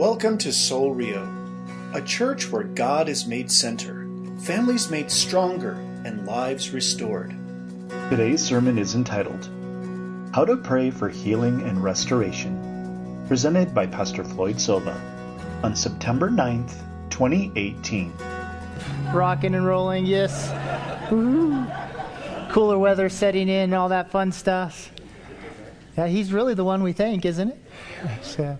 Welcome to Soul Rio, a church where God is made center, families made stronger, and lives restored. Today's sermon is entitled How to Pray for Healing and Restoration, presented by Pastor Floyd Silva on September 9th, 2018. Rocking and rolling, yes. Woo-hoo. Cooler weather setting in, all that fun stuff. Yeah, he's really the one we thank, isn't it? So.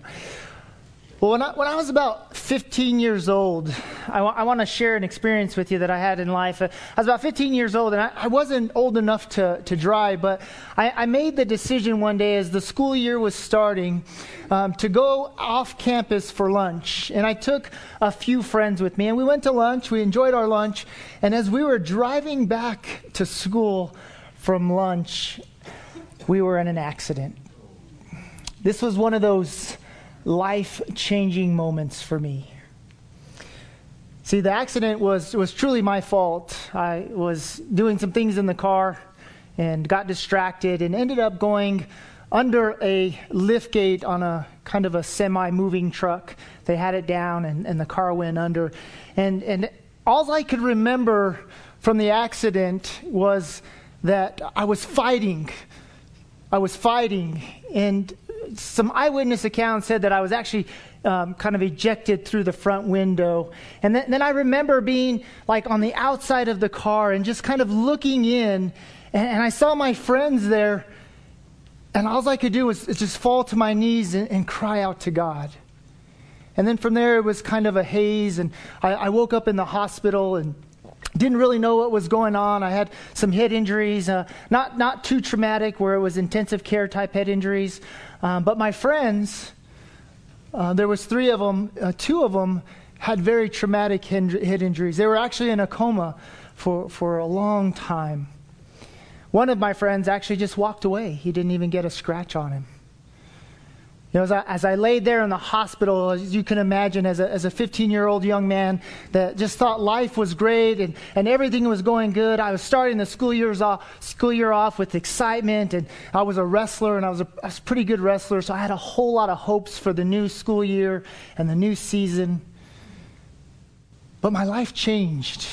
Well, when I, when I was about 15 years old, I, w- I want to share an experience with you that I had in life. Uh, I was about 15 years old, and I, I wasn't old enough to, to drive, but I, I, made the decision one day as the school year was starting um, to go off campus for lunch. And I took a few friends with me, and we went to lunch. We enjoyed our lunch. And as we were driving back to school from lunch, we were in an accident. This was one of those life changing moments for me. See, the accident was, was truly my fault. I was doing some things in the car and got distracted and ended up going under a lift gate on a kind of a semi moving truck. They had it down and, and the car went under. And, and all I could remember from the accident was that I was fighting. I was fighting. And some eyewitness accounts said that I was actually um, kind of ejected through the front window. And then, then, I remember being like on the outside of the car and just kind of looking in, and, and I saw my friends there, and all I could do was just fall to my knees and, and, cry out to God. And then from there, it was kind of a haze, and I, I woke up in the hospital and didn't really know what was going on. I had some head injuries, uh, not, not too traumatic, where it was intensive care type head injuries. Um, but my friends, uh, there was three of them. Uh, two of them had very traumatic head injuries. They were actually in a coma for, for a long time. One of my friends actually just walked away. He didn't even get a scratch on him. You know, as I, as I laid there in the hospital, as you can imagine, as a, as a 15 year old young man that just thought life was great and, and everything was going good, I was starting the school, years off, school year off with excitement, and I was a wrestler, and I was a, I was a pretty good wrestler, so I had a whole lot of hopes for the new school year and the new season. But my life changed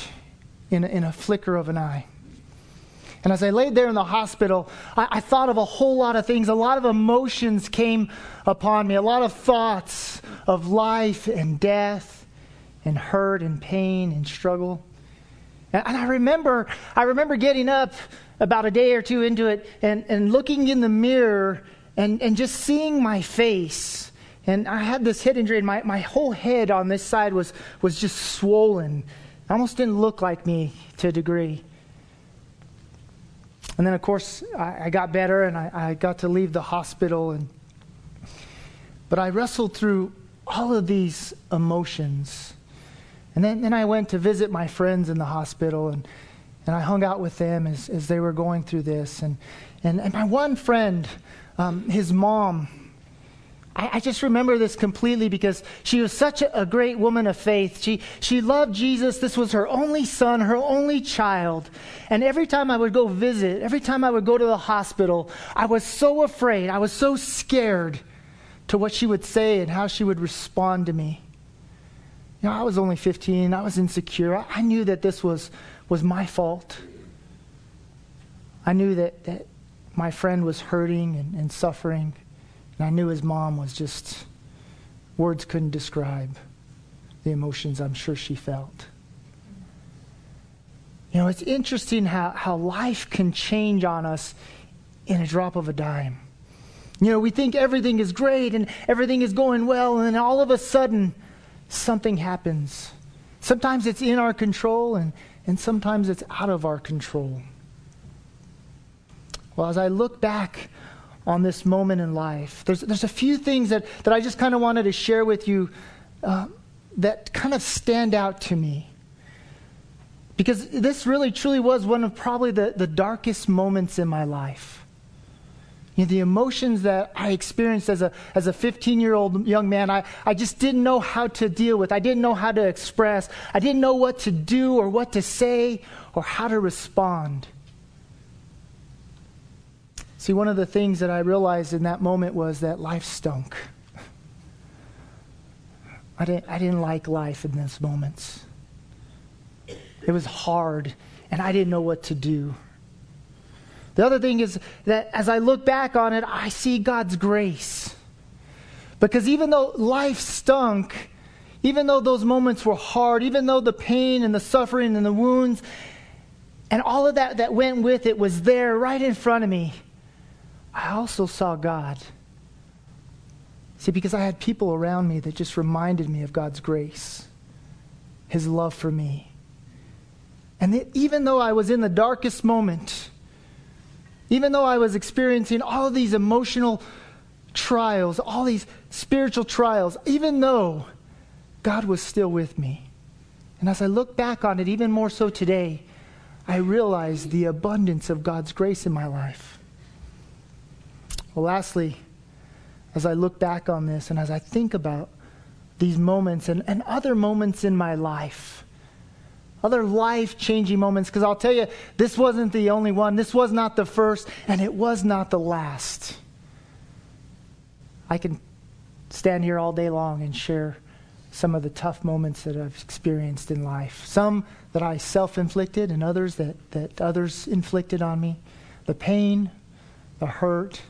in a, in a flicker of an eye. And as I laid there in the hospital, I, I, thought of a whole lot of things. A lot of emotions came upon me, a lot of thoughts of life and death and hurt and pain and struggle. And, and I remember, I remember getting up about a day or two into it and, and looking in the mirror and, and just seeing my face. And I had this head injury, and my, my whole head on this side was, was just swollen. It almost didn't look like me to a degree. And then, of course, I, I got better and I, I, got to leave the hospital. And, but I wrestled through all of these emotions. And then, then I went to visit my friends in the hospital and, and I hung out with them as, as they were going through this. And, and, and my one friend, um, his mom, I, I, just remember this completely because she was such a, a great woman of faith. She, she loved Jesus. This was her only son, her only child. And every time I would go visit, every time I would go to the hospital, I was so afraid. I was so scared to what she would say and how she would respond to me. You know, I was only 15. I was insecure. I, I knew that this was, was my fault. I knew that, that my friend was hurting and, and suffering. And I knew his mom was just, words couldn't describe the emotions I'm sure she felt. You know, it's interesting how, how life can change on us in a drop of a dime. You know, we think everything is great and everything is going well, and then all of a sudden, something happens. Sometimes it's in our control, and, and sometimes it's out of our control. Well, as I look back on this moment in life. There's, there's a few things that, that I just kind of wanted to share with you uh, that kind of stand out to me. Because this really, truly was one of probably the, the darkest moments in my life. You know, the emotions that I experienced as a, as a 15 year old young man, I, I just didn't know how to deal with. I didn't know how to express. I didn't know what to do or what to say or how to respond. See, one of the things that I realized in that moment was that life stunk. I didn't, I didn't like life in those moments. It was hard, and I didn't know what to do. The other thing is that as I look back on it, I see God's grace. Because even though life stunk, even though those moments were hard, even though the pain and the suffering and the wounds and all of that that went with it was there right in front of me, I also saw God. See, because I had people around me that just reminded me of God's grace, His love for me. And that even though I was in the darkest moment, even though I was experiencing all these emotional trials, all these spiritual trials, even though God was still with me. And as I look back on it, even more so today, I realize the abundance of God's grace in my life. Well, lastly, as I look back on this and as I think about these moments and, and other moments in my life, other life changing moments, because I'll tell you, this wasn't the only one. This was not the first, and it was not the last. I can stand here all day long and share some of the tough moments that I've experienced in life. Some that I self inflicted, and others that, that others inflicted on me. The pain, the hurt,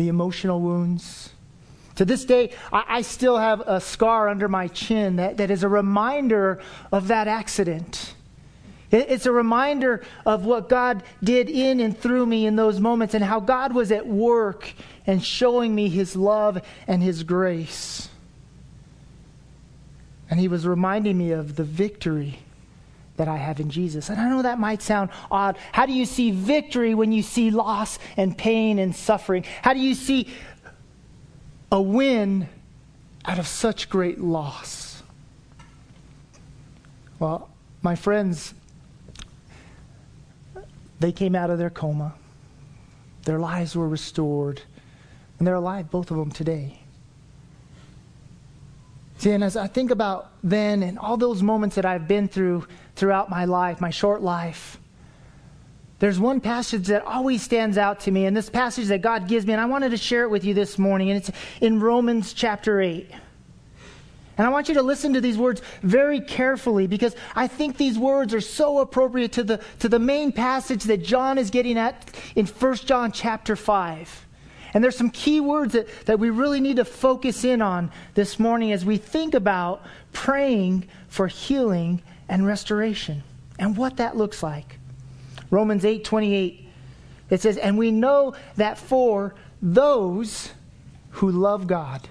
the emotional wounds. To this day, I, I still have a scar under my chin that, that is a reminder of that accident. It, it's a reminder of what God did in and through me in those moments and how God was at work and showing me his love and his grace. And he was reminding me of the victory that I have in Jesus. And I know that might sound odd. How do you see victory when you see loss and pain and suffering? How do you see a win out of such great loss? Well, my friends, they came out of their coma. Their lives were restored. And they're alive, both of them, today. See, and as I think about then and all those moments that I've been through throughout my life, my short life, there's one passage that always stands out to me, and this passage that God gives me, and I wanted to share it with you this morning, and it's in Romans chapter 8. And I want you to listen to these words very carefully because I think these words are so appropriate to the, to the main passage that John is getting at in 1 John chapter 5. And there's some key words that, that we really need to focus in on this morning as we think about praying for healing and restoration and what that looks like. Romans 8 28, it says, And we know that for those who love God,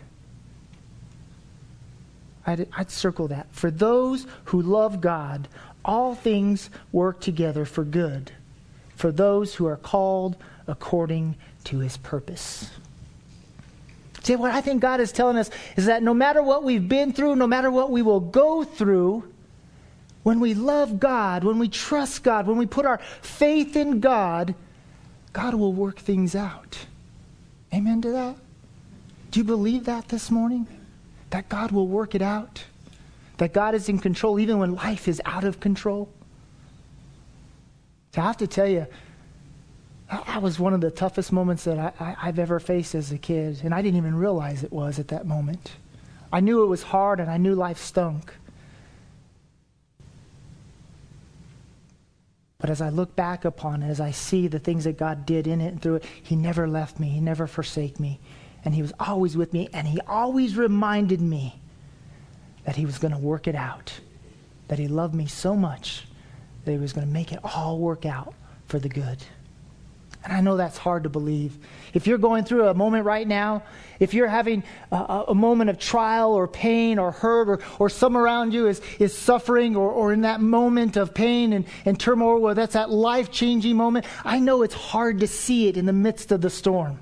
I'd, I'd circle that. For those who love God, all things work together for good, for those who are called according to his purpose. See, what I think God is telling us is that no matter what we've been through, no matter what we will go through, when we love God, when we trust God, when we put our faith in God, God will work things out. Amen to that? Do you believe that this morning? That God will work it out? That God is in control even when life is out of control? So I have to tell you, that was one of the toughest moments that I, have ever faced as a kid, and I didn't even realize it was at that moment. I knew it was hard, and I knew life stunk. But as I look back upon it, as I see the things that God did in it and through it, He never left me. He never forsake me. And He was always with me. And He always reminded me that He was going to work it out. That He loved me so much that He was going to make it all work out for the good. And I know that's hard to believe. If you're going through a moment right now, if you're having a, a, moment of trial or pain or hurt, or, or some around you is, is suffering or, or in that moment of pain and, and turmoil where that's that life changing moment, I know it's hard to see it in the midst of the storm.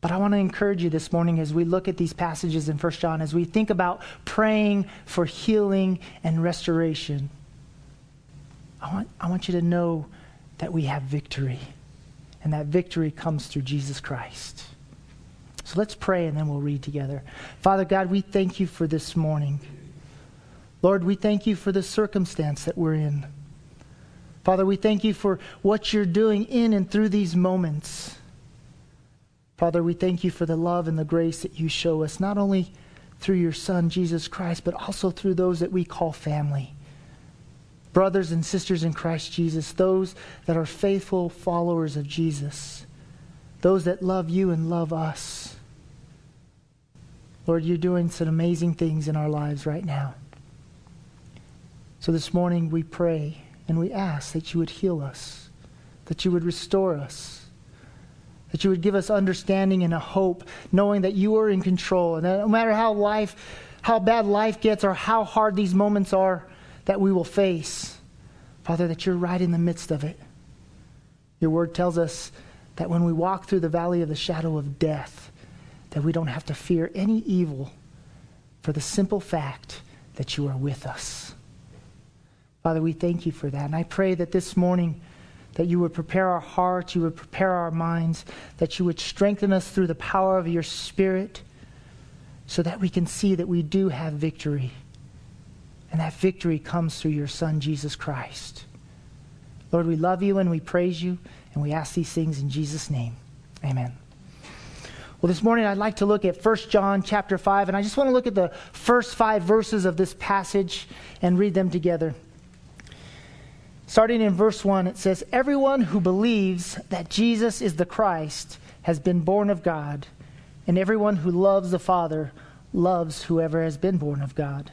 But I want to encourage you this morning as we look at these passages in 1 John, as we think about praying for healing and restoration. I want, I want you to know that we have victory. And that victory comes through Jesus Christ. So let's pray and then we'll read together. Father God, we thank you for this morning. Lord, we thank you for the circumstance that we're in. Father, we thank you for what you're doing in and through these moments. Father, we thank you for the love and the grace that you show us, not only through your Son, Jesus Christ, but also through those that we call family. Brothers and sisters in Christ Jesus, those that are faithful followers of Jesus, those that love you and love us. Lord, you're doing some amazing things in our lives right now. So this morning we pray and we ask that you would heal us, that you would restore us, that you would give us understanding and a hope, knowing that you are in control, and that no matter how life, how bad life gets, or how hard these moments are that we will face, Father, that you're right in the midst of it. Your word tells us that when we walk through the valley of the shadow of death, that we don't have to fear any evil for the simple fact that you are with us. Father, we thank you for that. And I pray that this morning that you would prepare our hearts, you would prepare our minds, that you would strengthen us through the power of your Spirit so that we can see that we do have victory. And that victory comes through your Son, Jesus Christ. Lord, we love you and we praise you, and we ask these things in Jesus' name. Amen. Well, this morning I'd like to look at 1 John chapter 5, and I just want to look at the first five verses of this passage and read them together. Starting in verse 1, it says, Everyone who believes that Jesus is the Christ has been born of God, and everyone who loves the Father loves whoever has been born of God.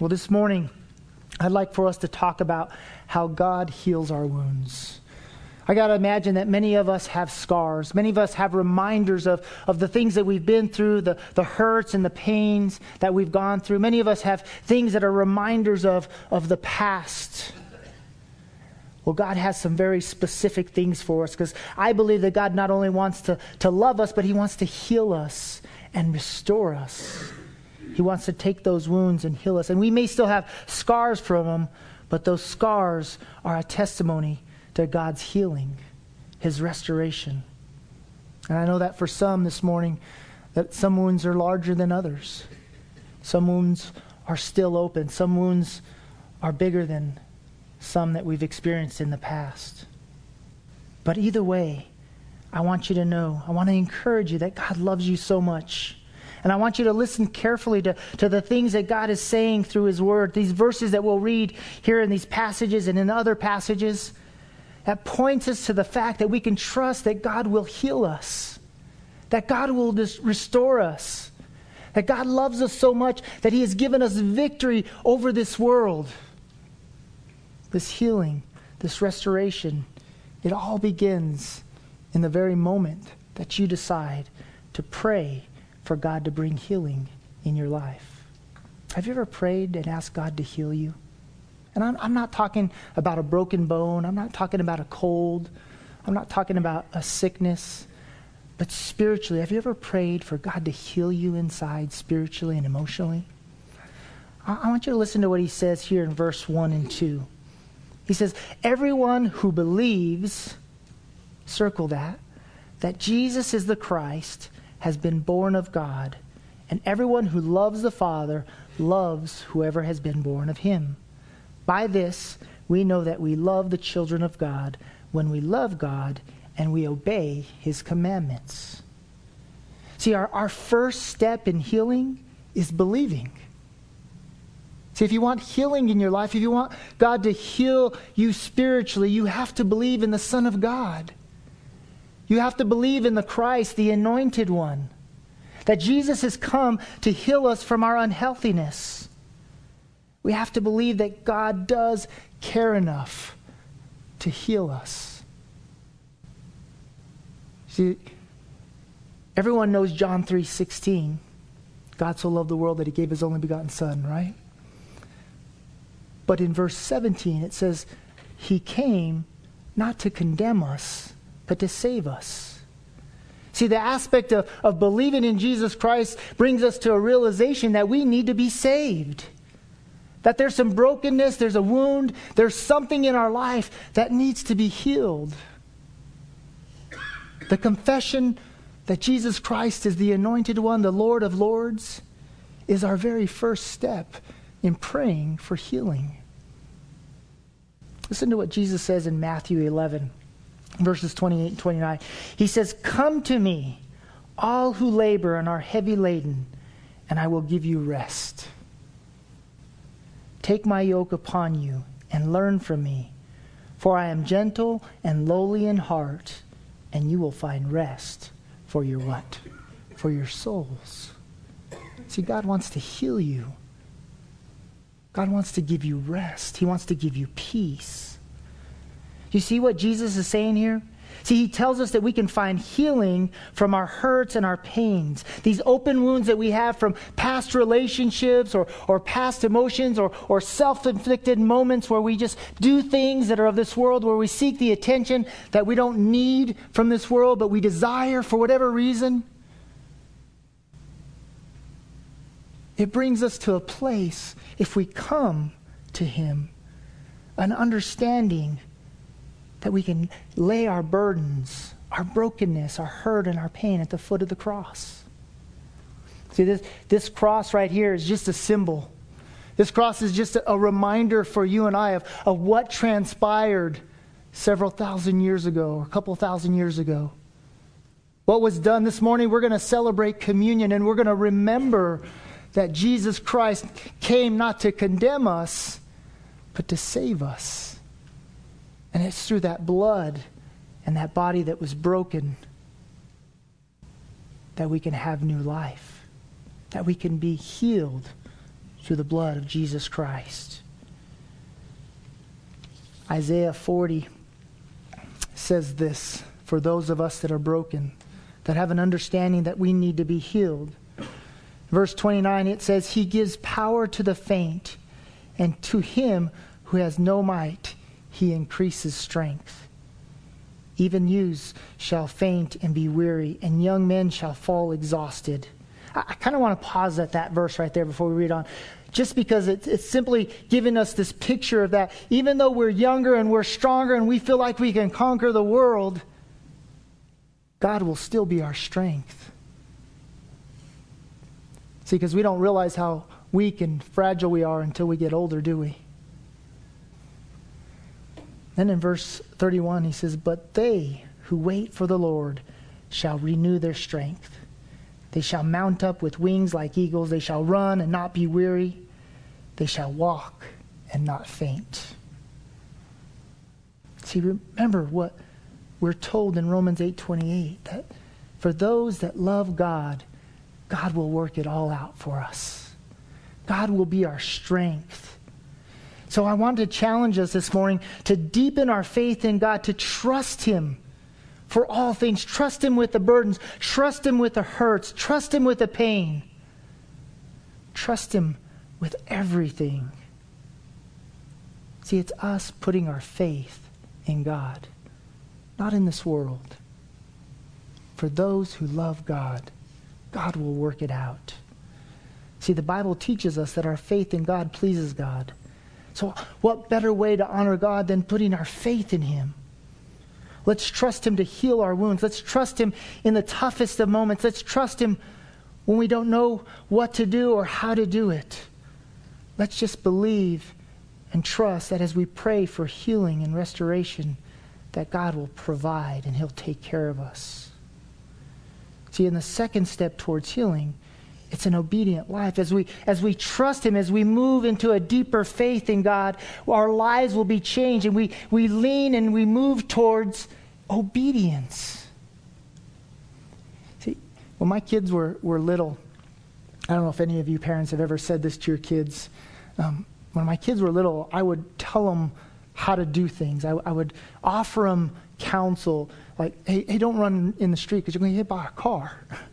Well, this morning, I'd like for us to talk about how God heals our wounds. I got to imagine that many of us have scars. Many of us have reminders of, of the things that we've been through, the, the hurts and the pains that we've gone through. Many of us have things that are reminders of, of the past. Well, God has some very specific things for us because I believe that God not only wants to, to love us, but He wants to heal us and restore us. He wants to take those wounds and heal us. And we may still have scars from them, but those scars are a testimony to God's healing, His restoration. And I know that for some this morning, that some wounds are larger than others. Some wounds are still open. Some wounds are bigger than some that we've experienced in the past. But either way, I want you to know, I want to encourage you that God loves you so much. And I want you to listen carefully to, to the things that God is saying through His Word, these verses that we'll read here in these passages and in other passages that points us to the fact that we can trust that God will heal us, that God will restore us, that God loves us so much that He has given us victory over this world. This healing, this restoration, it all begins in the very moment that you decide to pray for God to bring healing in your life. Have you ever prayed and asked God to heal you? And I'm, I'm, not talking about a broken bone. I'm not talking about a cold. I'm not talking about a sickness. But spiritually, have you ever prayed for God to heal you inside spiritually and emotionally? I, I want you to listen to what he says here in verse 1 and 2. He says, Everyone who believes, circle that, that Jesus is the Christ has been born of God, and everyone who loves the Father loves whoever has been born of him. By this, we know that we love the children of God when we love God and we obey his commandments. See, our, our first step in healing is believing. See, if you want healing in your life, if you want God to heal you spiritually, you have to believe in the Son of God. You have to believe in the Christ, the anointed one. That Jesus has come to heal us from our unhealthiness. We have to believe that God does care enough to heal us. See, everyone knows John 3:16. God so loved the world that he gave his only begotten son, right? But in verse 17, it says, He came not to condemn us, but to save us. See, the aspect of, of believing in Jesus Christ brings us to a realization that we need to be saved. That there's some brokenness, there's a wound, there's something in our life that needs to be healed. The confession that Jesus Christ is the anointed one, the Lord of Lords, is our very first step in praying for healing. Listen to what Jesus says in Matthew 11, verses 28 and 29. He says, Come to me, all who labor and are heavy laden, and I will give you rest. Take my yoke upon you and learn from me, for I am gentle and lowly in heart, and you will find rest for your what? For your souls. See, God wants to heal you. God wants to give you rest. He wants to give you peace. You see what Jesus is saying here? See, he tells us that we can find healing from our hurts and our pains. These open wounds that we have from past relationships or, or past emotions or, or self inflicted moments where we just do things that are of this world, where we seek the attention that we don't need from this world, but we desire for whatever reason. It brings us to a place, if we come to Him, an understanding that we can lay our burdens, our brokenness, our hurt, and our pain at the foot of the cross. See, this, this cross right here is just a symbol. This cross is just a, a reminder for you and I of, of what transpired several thousand years ago, or a couple thousand years ago. What was done this morning, we're going to celebrate communion and we're going to remember that Jesus Christ came not to condemn us, but to save us. And it's through that blood and that body that was broken that we can have new life, that we can be healed through the blood of Jesus Christ. Isaiah 40 says this for those of us that are broken, that have an understanding that we need to be healed. Verse 29, it says, He gives power to the faint, and to him who has no might, he increases strength. Even youths shall faint and be weary, and young men shall fall exhausted. I, I kind of want to pause at that verse right there before we read on, just because it's, it's simply giving us this picture of that. Even though we're younger and we're stronger and we feel like we can conquer the world, God will still be our strength. See, because we don't realize how weak and fragile we are until we get older, do we? Then in verse 31, he says, But they who wait for the Lord shall renew their strength. They shall mount up with wings like eagles. They shall run and not be weary. They shall walk and not faint. See, remember what we're told in Romans 8:28 that for those that love God, God will work it all out for us. God will be our strength. So I want to challenge us this morning to deepen our faith in God, to trust Him for all things. Trust Him with the burdens, trust Him with the hurts, trust Him with the pain. Trust Him with everything. See, it's us putting our faith in God, not in this world. For those who love God, God will work it out. See, the Bible teaches us that our faith in God pleases God. So, what better way to honor God than putting our faith in Him? Let's trust Him to heal our wounds. Let's trust Him in the toughest of moments. Let's trust Him when we don't know what to do or how to do it. Let's just believe and trust that as we pray for healing and restoration, that God will provide and He'll take care of us. See, in the second step towards healing it's an obedient life. As we, as we trust Him, as we move into a deeper faith in God, our lives will be changed and we, we lean and we move towards obedience. See, when my kids were, were little, I don't know if any of you parents have ever said this to your kids. Um, when my kids were little, I would tell them how to do things. I, I would offer them counsel, like, hey, hey don't run in the street because you're going to get hit by a car.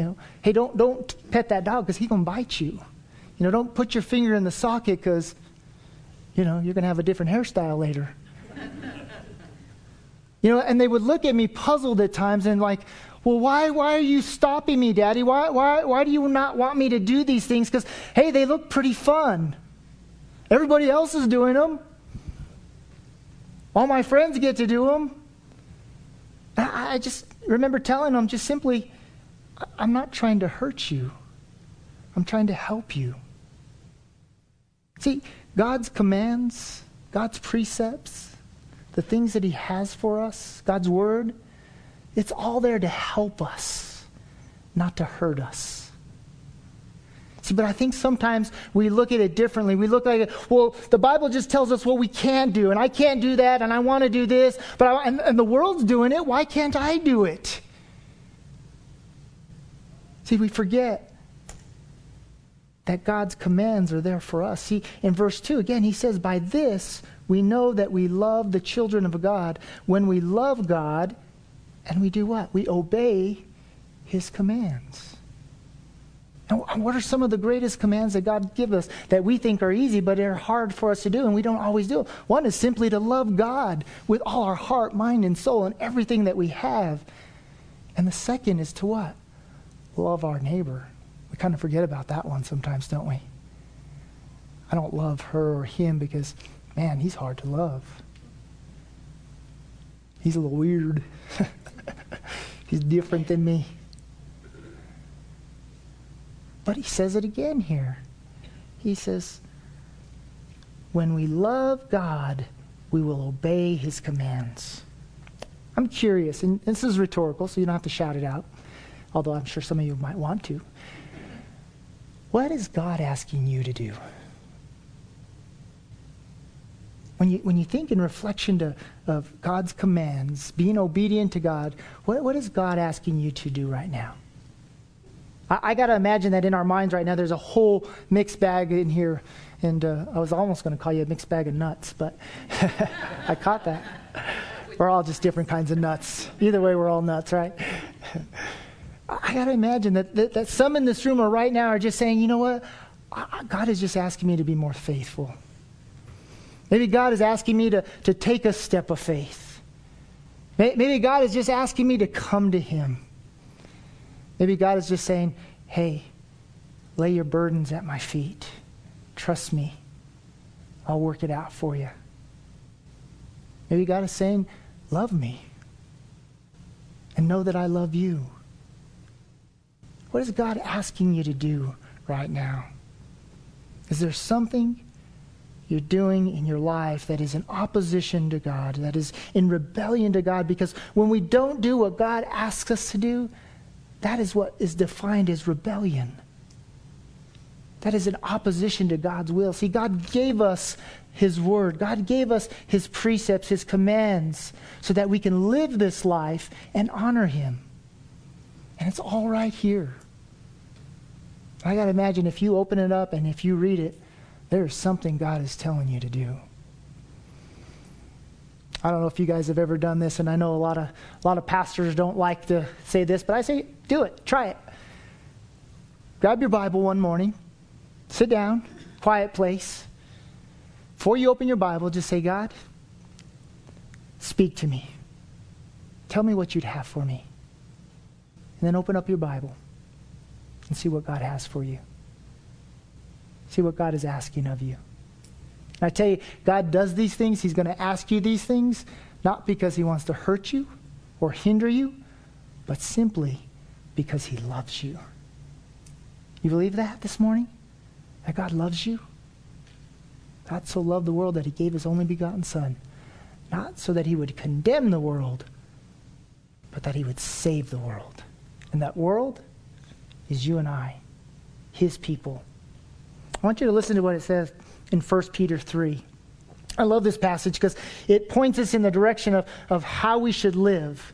You know, hey, don't, don't pet that dog because he's to bite you. You know, don't put your finger in the socket because, you know, you're going to have a different hairstyle later. you know, and they would look at me puzzled at times and like, Well, why, why are you stopping me, Daddy? Why, why, why do you not want me to do these things? Because, hey, they look pretty fun. Everybody else is doing them. All my friends get to do them. I, I just remember telling them just simply, I'm not trying to hurt you, I'm trying to help you. See, God's commands, God's precepts, the things that He has for us, God's Word, it's all there to help us, not to hurt us. See, but I think sometimes we look at it differently. We look like, well, the Bible just tells us what we can do, and I can't do that, and I want to do this, but I, and, and the world's doing it. Why can't I do it? See, we forget that God's commands are there for us. See, in verse 2, again, he says, By this we know that we love the children of God when we love God and we do what? We obey his commands. And what are some of the greatest commands that God gives us that we think are easy, but are hard for us to do, and we don't always do? One is simply to love God with all our heart, mind, and soul, and everything that we have. And the second is to what? Love our neighbor We kind of forget about that one sometimes, don't we? I don't love her or him because, man, he's hard to love. He's a little weird. he's different than me. But he says it again here. He says, when we love God, we will obey his commands. I'm curious, and this is rhetorical, so you don't have to shout it out, although I'm sure some of you might want to. What is God asking you to do? When you, when you think in reflection to, of God's commands, being obedient to God, what, what is God asking you to do right now? I, I got to imagine that in our minds right now, there's a whole mixed bag in here. And uh, I was almost going to call you a mixed bag of nuts, but I caught that. We're all just different kinds of nuts. Either way, we're all nuts, right? I got to imagine that, that, that some in this room or right now are just saying, you know what? God is just asking me to be more faithful. Maybe God is asking me to, to take a step of faith. Maybe God is just asking me to come to Him. Maybe God is just saying, hey, lay your burdens at my feet. Trust me. I'll work it out for you. Maybe God is saying, love me. And know that I love you. What is God asking you to do right now? Is there something you're doing in your life that is in opposition to God, that is in rebellion to God? Because when we don't do what God asks us to do, that is what is defined as rebellion. That is in opposition to God's will. See, God gave us His Word, God gave us His precepts, His commands, so that we can live this life and honor Him. And it's all right here. I got to imagine if you open it up and if you read it, there's something God is telling you to do. I don't know if you guys have ever done this, and I know a lot of a lot of pastors don't like to say this, but I say do it, try it. Grab your Bible one morning, sit down, quiet place. Before you open your Bible, just say, God, speak to me. Tell me what you'd have for me. And then open up your Bible and see what God has for you. See what God is asking of you. And I tell you, God does these things. He's going to ask you these things, not because He wants to hurt you or hinder you, but simply because He loves you. You believe that this morning? That God loves you? God so loved the world that He gave His only begotten Son, not so that He would condemn the world, but that He would save the world. And that world is you and I, his people. I want you to listen to what it says in 1 Peter 3. I love this passage because it points us in the direction of, of how we should live.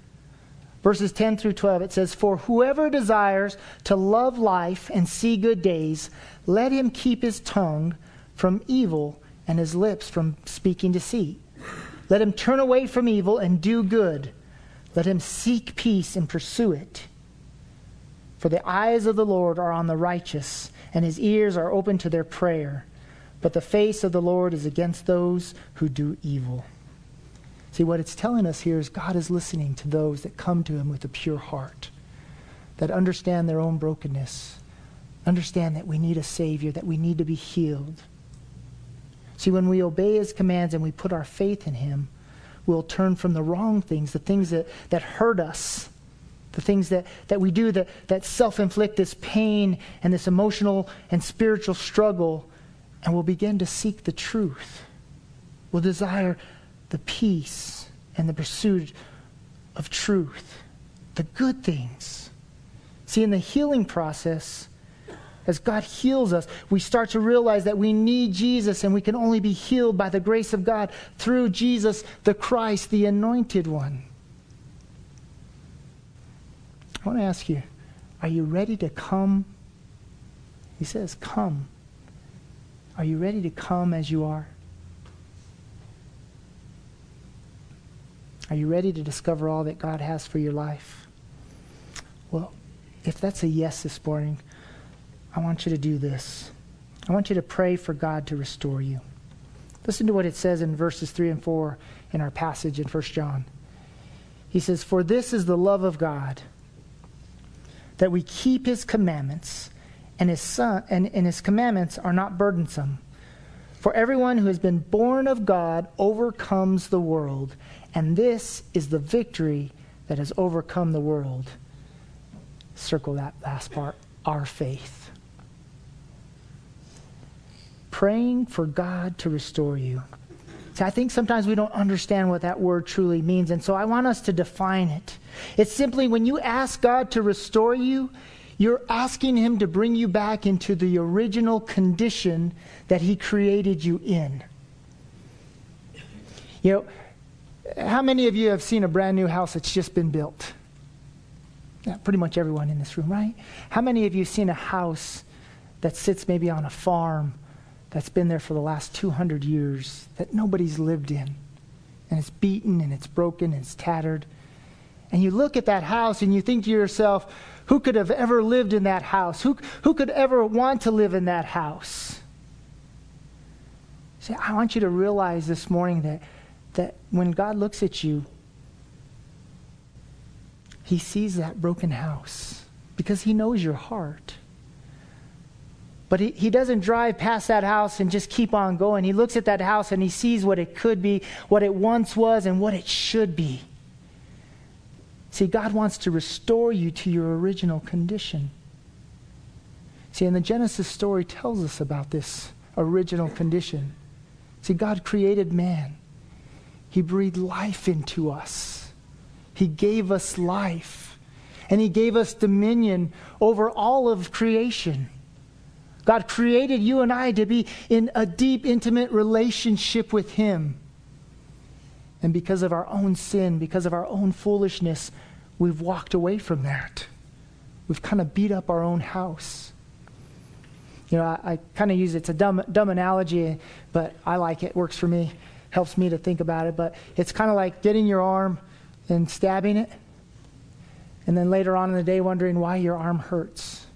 Verses 10 through 12, it says, For whoever desires to love life and see good days, let him keep his tongue from evil and his lips from speaking deceit. Let him turn away from evil and do good. Let him seek peace and pursue it. For the eyes of the Lord are on the righteous, and his ears are open to their prayer. But the face of the Lord is against those who do evil. See, what it's telling us here is God is listening to those that come to him with a pure heart. that understand their own brokenness, understand that we need a Savior, that we need to be healed. See, when we obey His commands and we put our faith in Him, we'll turn from the wrong things, the things that, that hurt us, the things that, that we do that, that self inflict this pain and this emotional and spiritual struggle, and we'll begin to seek the truth. We'll desire the peace and the pursuit of truth, the good things. See, in the healing process, as God heals us, we start to realize that we need Jesus and we can only be healed by the grace of God through Jesus, the Christ, the anointed one. I want to ask you, are you ready to come? He says, Come. Are you ready to come as you are? Are you ready to discover all that God has for your life? Well, if that's a yes this morning, I want you to do this. I want you to pray for God to restore you. Listen to what it says in verses 3 and 4 in our passage in 1 John. He says, For this is the love of God, that we keep his commandments, and his, son, and, and his commandments are not burdensome. For everyone who has been born of God overcomes the world, and this is the victory that has overcome the world. Circle that last part our faith praying for God to restore you. I think sometimes we don't understand what that word truly means, and so I want us to define it. It's simply when you ask God to restore you, you're asking Him to bring you back into the original condition that He created you in. You know, how many of you have seen a brand new house that's just been built? Yeah, pretty much everyone in this room, right? How many of you have seen a house that sits maybe on a farm that's been there for the last 200 years that nobody's lived in. And it's beaten and it's broken and it's tattered. And you look at that house and you think to yourself, who could have ever lived in that house? Who, who could ever want to live in that house? See, I want you to realize this morning that, that when God looks at you, he sees that broken house because he knows your heart. But he, he doesn't drive past that house and just keep on going. He looks at that house and he sees what it could be, what it once was, and what it should be. See, God wants to restore you to your original condition. See, and the Genesis story tells us about this original condition. See, God created man, He breathed life into us, He gave us life, and He gave us dominion over all of creation. God created you and I to be in a deep, intimate relationship with Him. And because of our own sin, because of our own foolishness, we've walked away from that. We've kind of beat up our own house. You know, I, I kind of use it's a dumb, dumb analogy, but I like it. Works for me, helps me to think about it. But it's kind of like getting your arm and stabbing it, and then later on in the day wondering why your arm hurts.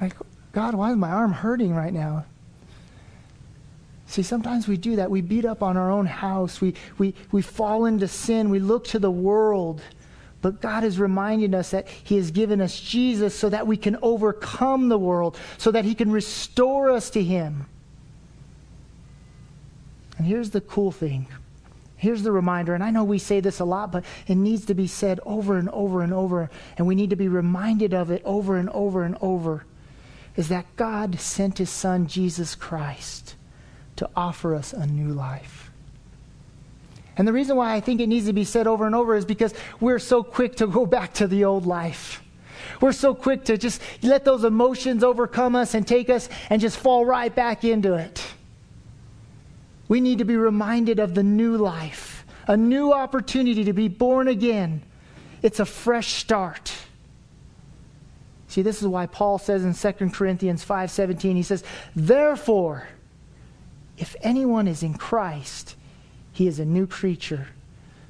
Like, God, why is my arm hurting right now? See, sometimes we do that. We beat up on our own house. We, we, we fall into sin. We look to the world. But God is reminding us that He has given us Jesus so that we can overcome the world, so that He can restore us to Him. And here's the cool thing. Here's the reminder, and I know we say this a lot, but it needs to be said over and over and over, and we need to be reminded of it over and over and over is that God sent his son, Jesus Christ, to offer us a new life. And the reason why I think it needs to be said over and over is because we're so quick to go back to the old life. We're so quick to just let those emotions overcome us and take us and just fall right back into it. We need to be reminded of the new life, a new opportunity to be born again. It's a fresh start. See, this is why Paul says in 2 Corinthians 5:17 he says, "Therefore, if anyone is in Christ, he is a new creature.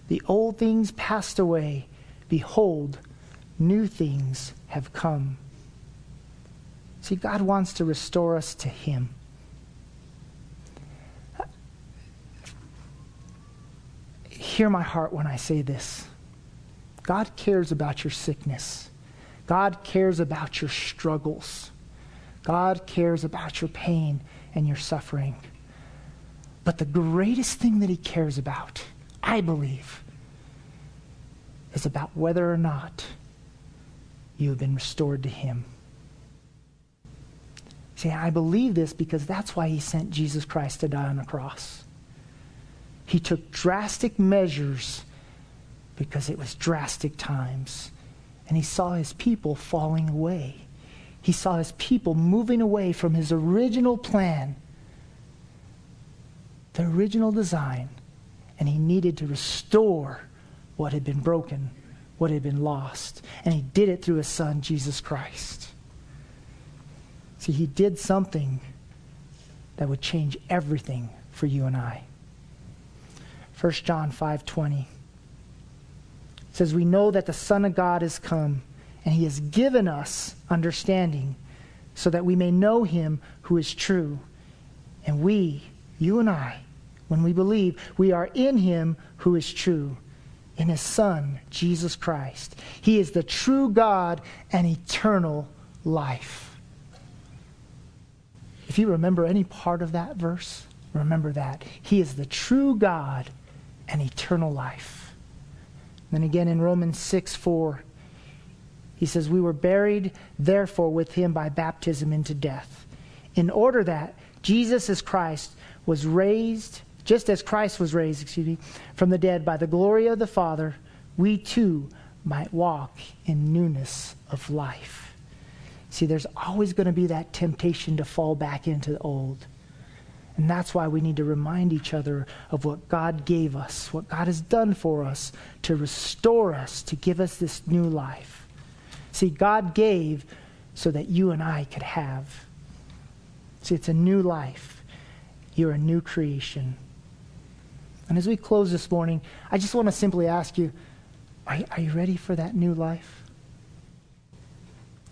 The old things passed away; behold, new things have come." See, God wants to restore us to him. Hear my heart when I say this. God cares about your sickness. God cares about your struggles. God cares about your pain and your suffering. But the greatest thing that He cares about, I believe, is about whether or not you have been restored to Him. See, I believe this because that's why He sent Jesus Christ to die on the cross. He took drastic measures because it was drastic times. And He saw His people falling away. He saw His people moving away from His original plan the original design, and he needed to restore what had been broken, what had been lost. And he did it through his son, Jesus Christ. See, he did something that would change everything for you and I. 1 John 5:20 says we know that the son of God has come and he has given us understanding so that we may know him who is true and we you and I, when we believe, we are in him who is true, in his Son, Jesus Christ. He is the true God and eternal life. If you remember any part of that verse, remember that. He is the true God and eternal life. Then again in Romans 6 4, he says, We were buried, therefore, with him by baptism into death, in order that Jesus as Christ was raised, just as Christ was raised, excuse me, from the dead by the glory of the Father, we too might walk in newness of life. See, there's always going to be that temptation to fall back into the old. And that's why we need to remind each other of what God gave us, what God has done for us to restore us, to give us this new life. See, God gave so that you and I could have. See, it's a new life. You're a new creation. And as we close this morning, I just want to simply ask you are, are you ready for that new life?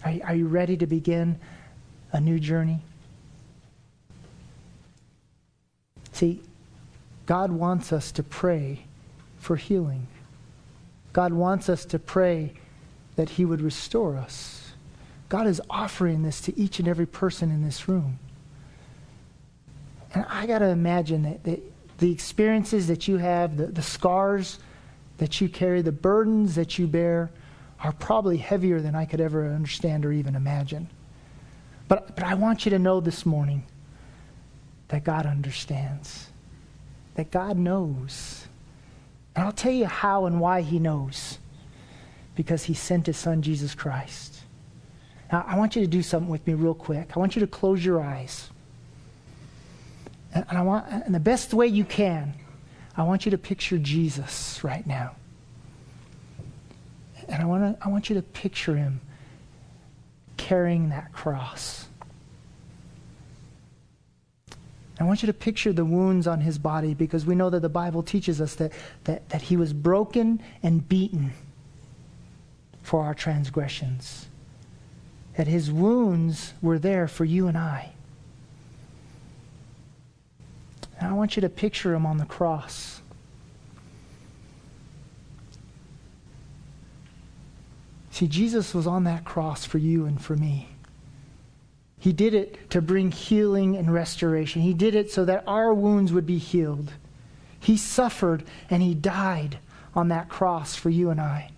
Are, are you ready to begin a new journey? See, God wants us to pray for healing. God wants us to pray that He would restore us. God is offering this to each and every person in this room. And I got to imagine that, that, the experiences that you have, the, the scars that you carry, the burdens that you bear, are probably heavier than I could ever understand or even imagine. But, but I want you to know this morning that God understands, that God knows. And I'll tell you how and why He knows. Because He sent His Son, Jesus Christ. Now, I want you to do something with me real quick. I want you to close your eyes. And, I want, and the best way you can, I want you to picture Jesus right now. And I want, to, I want you to picture him carrying that cross. I want you to picture the wounds on his body because we know that the Bible teaches us that, that, that he was broken and beaten for our transgressions. That his wounds were there for you and I. And I want you to picture him on the cross. See, Jesus was on that cross for you and for me. He did it to bring healing and restoration. He did it so that our wounds would be healed. He suffered and he died on that cross for you and I.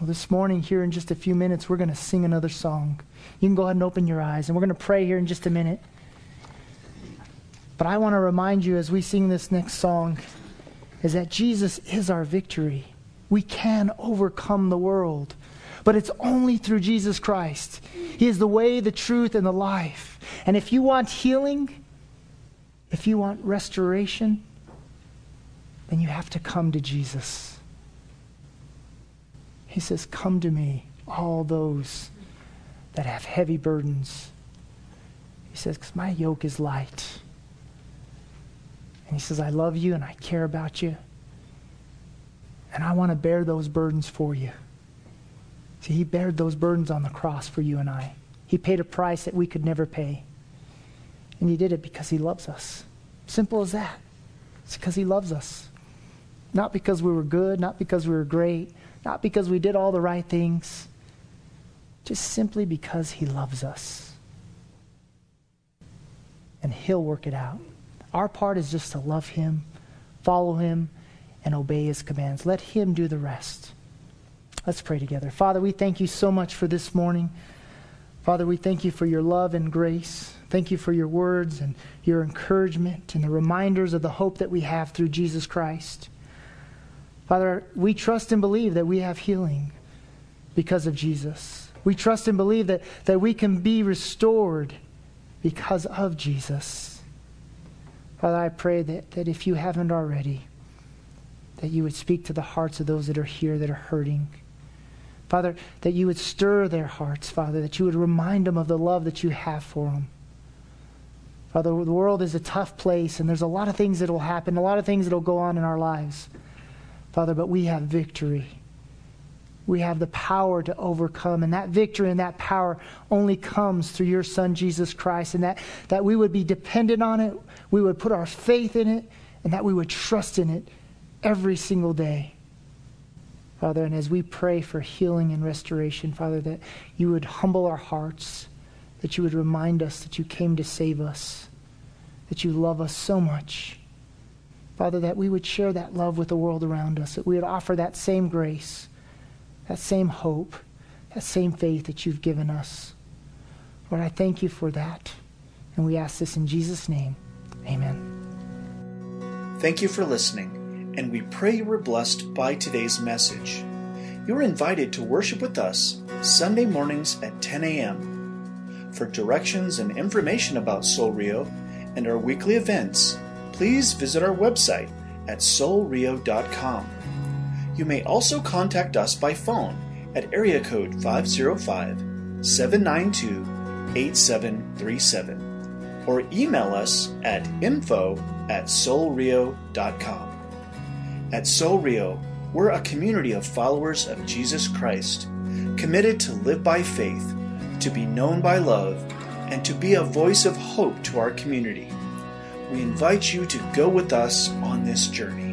Well, this morning, here in just a few minutes, we're going to sing another song. You can go ahead and open your eyes, and we're going to pray here in just a minute. But I want to remind you as we sing this next song is that Jesus is our victory. We can overcome the world. But it's only through Jesus Christ. He is the way, the truth, and the life. And if you want healing, if you want restoration, then you have to come to Jesus. He says, Come to me, all those that have heavy burdens. He says, Because my yoke is light and he says, I love you and I care about you. And I want to bear those burdens for you. See, he bared those burdens on the cross for you and I. He paid a price that we could never pay. And he did it because he loves us. Simple as that. It's because he loves us. Not because we were good, not because we were great, not because we did all the right things, just simply because He loves us. And He'll work it out. Our part is just to love Him, follow Him, and obey His commands. Let Him do the rest. Let's pray together. Father, we thank you so much for this morning. Father, we thank you for your love and grace. Thank you for your words and your encouragement and the reminders of the hope that we have through Jesus Christ. Father, we trust and believe that we have healing because of Jesus. We trust and believe that, that we can be restored because of Jesus. Father, I pray that, that if you haven't already, that you would speak to the hearts of those that are here that are hurting. Father, that you would stir their hearts, Father, that you would remind them of the love that you have for them. Father, the world is a tough place, and there's a lot of things that will happen, a lot of things that will go on in our lives. Father, but we have victory. We have the power to overcome, and that victory and that power only comes through your Son, Jesus Christ, and that, that we would be dependent on it, we would put our faith in it, and that we would trust in it every single day. Father, and as we pray for healing and restoration, Father, that you would humble our hearts, that you would remind us that you came to save us, that you love us so much. Father, that we would share that love with the world around us, that we would offer that same grace, that same hope, that same faith that you've given us. Lord, I thank you for that. And we ask this in Jesus' name. Amen. Thank you for listening and we pray you were blessed by today's message. You are invited to worship with us Sunday mornings at 10 a.m. For directions and information about Soul Rio and our weekly events, please visit our website at soulrio.com. You may also contact us by phone at area code 505 792 8737 or email us at info at soulrio.com. At Soul Rio, we're a community of followers of Jesus Christ, committed to live by faith, to be known by love, and to be a voice of hope to our community. We invite you to go with us on this journey.